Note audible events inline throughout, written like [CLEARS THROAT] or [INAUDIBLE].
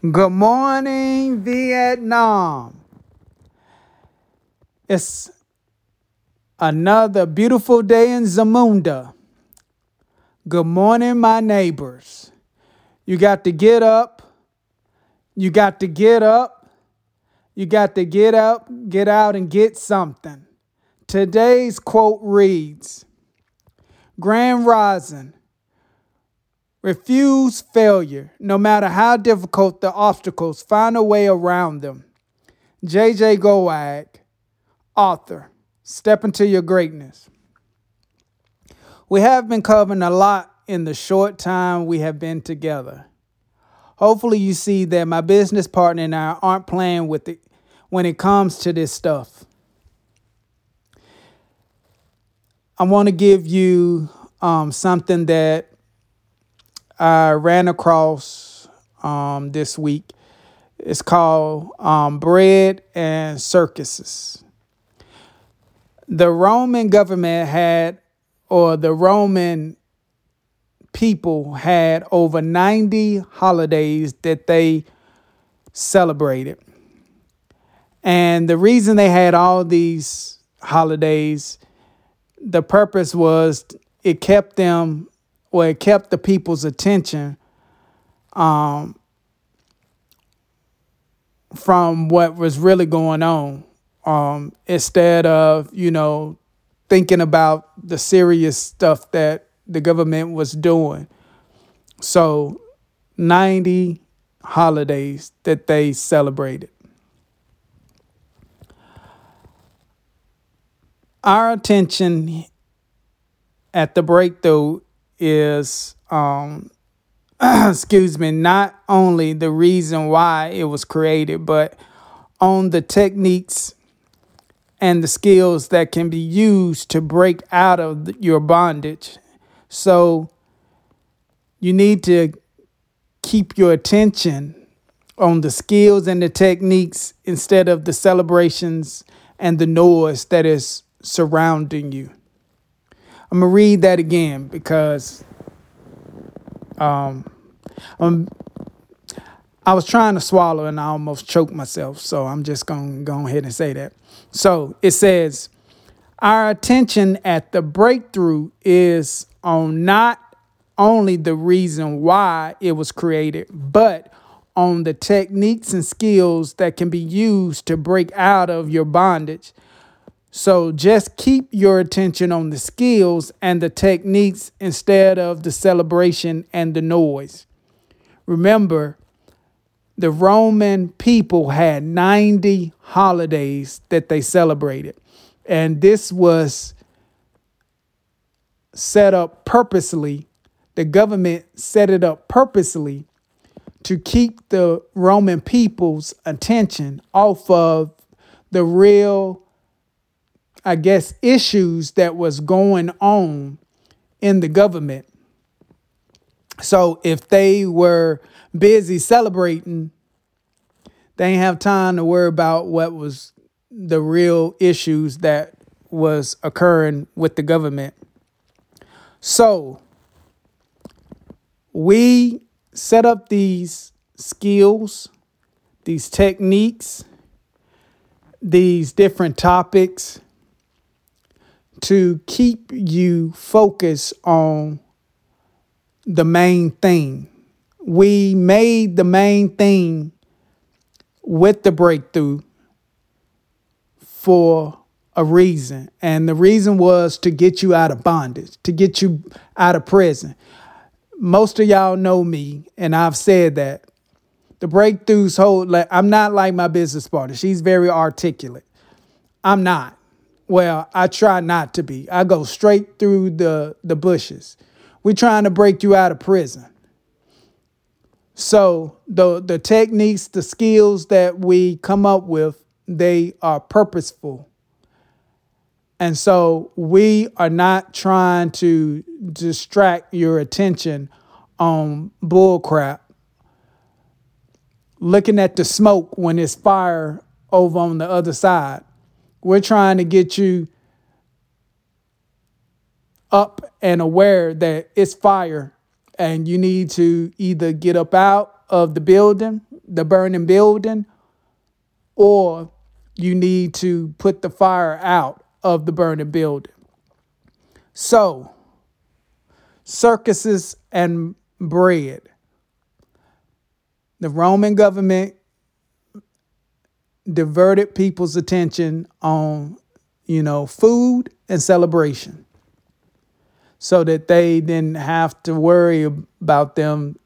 Good morning, Vietnam. It's another beautiful day in Zamunda. Good morning, my neighbors. You got to get up. You got to get up. You got to get up, get out, and get something. Today's quote reads Grand Rising. Refuse failure. No matter how difficult the obstacles, find a way around them. J.J. Goldwag, author. Step into your greatness. We have been covering a lot in the short time we have been together. Hopefully, you see that my business partner and I aren't playing with it when it comes to this stuff. I want to give you um, something that I ran across um, this week. It's called um, Bread and Circuses. The Roman government had, or the Roman people had over 90 holidays that they celebrated. And the reason they had all these holidays, the purpose was it kept them or it kept the people's attention um, from what was really going on um, instead of you know thinking about the serious stuff that the government was doing. So 90 holidays that they celebrated. Our attention at the breakthrough is um [CLEARS THROAT] excuse me not only the reason why it was created but on the techniques and the skills that can be used to break out of your bondage. So you need to keep your attention on the skills and the techniques instead of the celebrations and the noise that is surrounding you I'm gonna read that again because um, um I was trying to swallow and I almost choked myself, so I'm just gonna go ahead and say that. So it says, our attention at the breakthrough is on not only the reason why it was created, but on the techniques and skills that can be used to break out of your bondage so just keep your attention on the skills and the techniques instead of the celebration and the noise. Remember, the Roman people had 90 holidays that they celebrated. And this was set up purposely. The government set it up purposely to keep the Roman people's attention off of the real I guess, issues that was going on in the government. So if they were busy celebrating, they didn't have time to worry about what was the real issues that was occurring with the government. So we set up these skills, these techniques, these different topics to keep you focused on the main thing. We made the main thing with the breakthrough for a reason. And the reason was to get you out of bondage, to get you out of prison. Most of y'all know me, and I've said that. The breakthroughs hold, like, I'm not like my business partner. She's very articulate. I'm not. Well, I try not to be. I go straight through the, the bushes. We're trying to break you out of prison. So the the techniques, the skills that we come up with, they are purposeful. And so we are not trying to distract your attention on bullcrap. Looking at the smoke when it's fire over on the other side. We're trying to get you up and aware that it's fire and you need to either get up out of the building, the burning building or you need to put the fire out of the burning building. So, circuses and bread. The Roman government diverted people's attention on, you know, food and celebration so that they didn't have to worry about them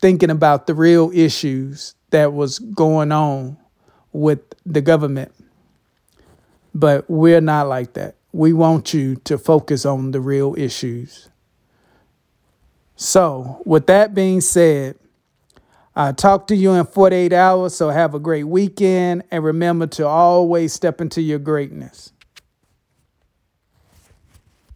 thinking about the real issues that was going on with the government. But we're not like that. We want you to focus on the real issues. So, with that being said, I'll talk to you in 48 hours. So, have a great weekend and remember to always step into your greatness.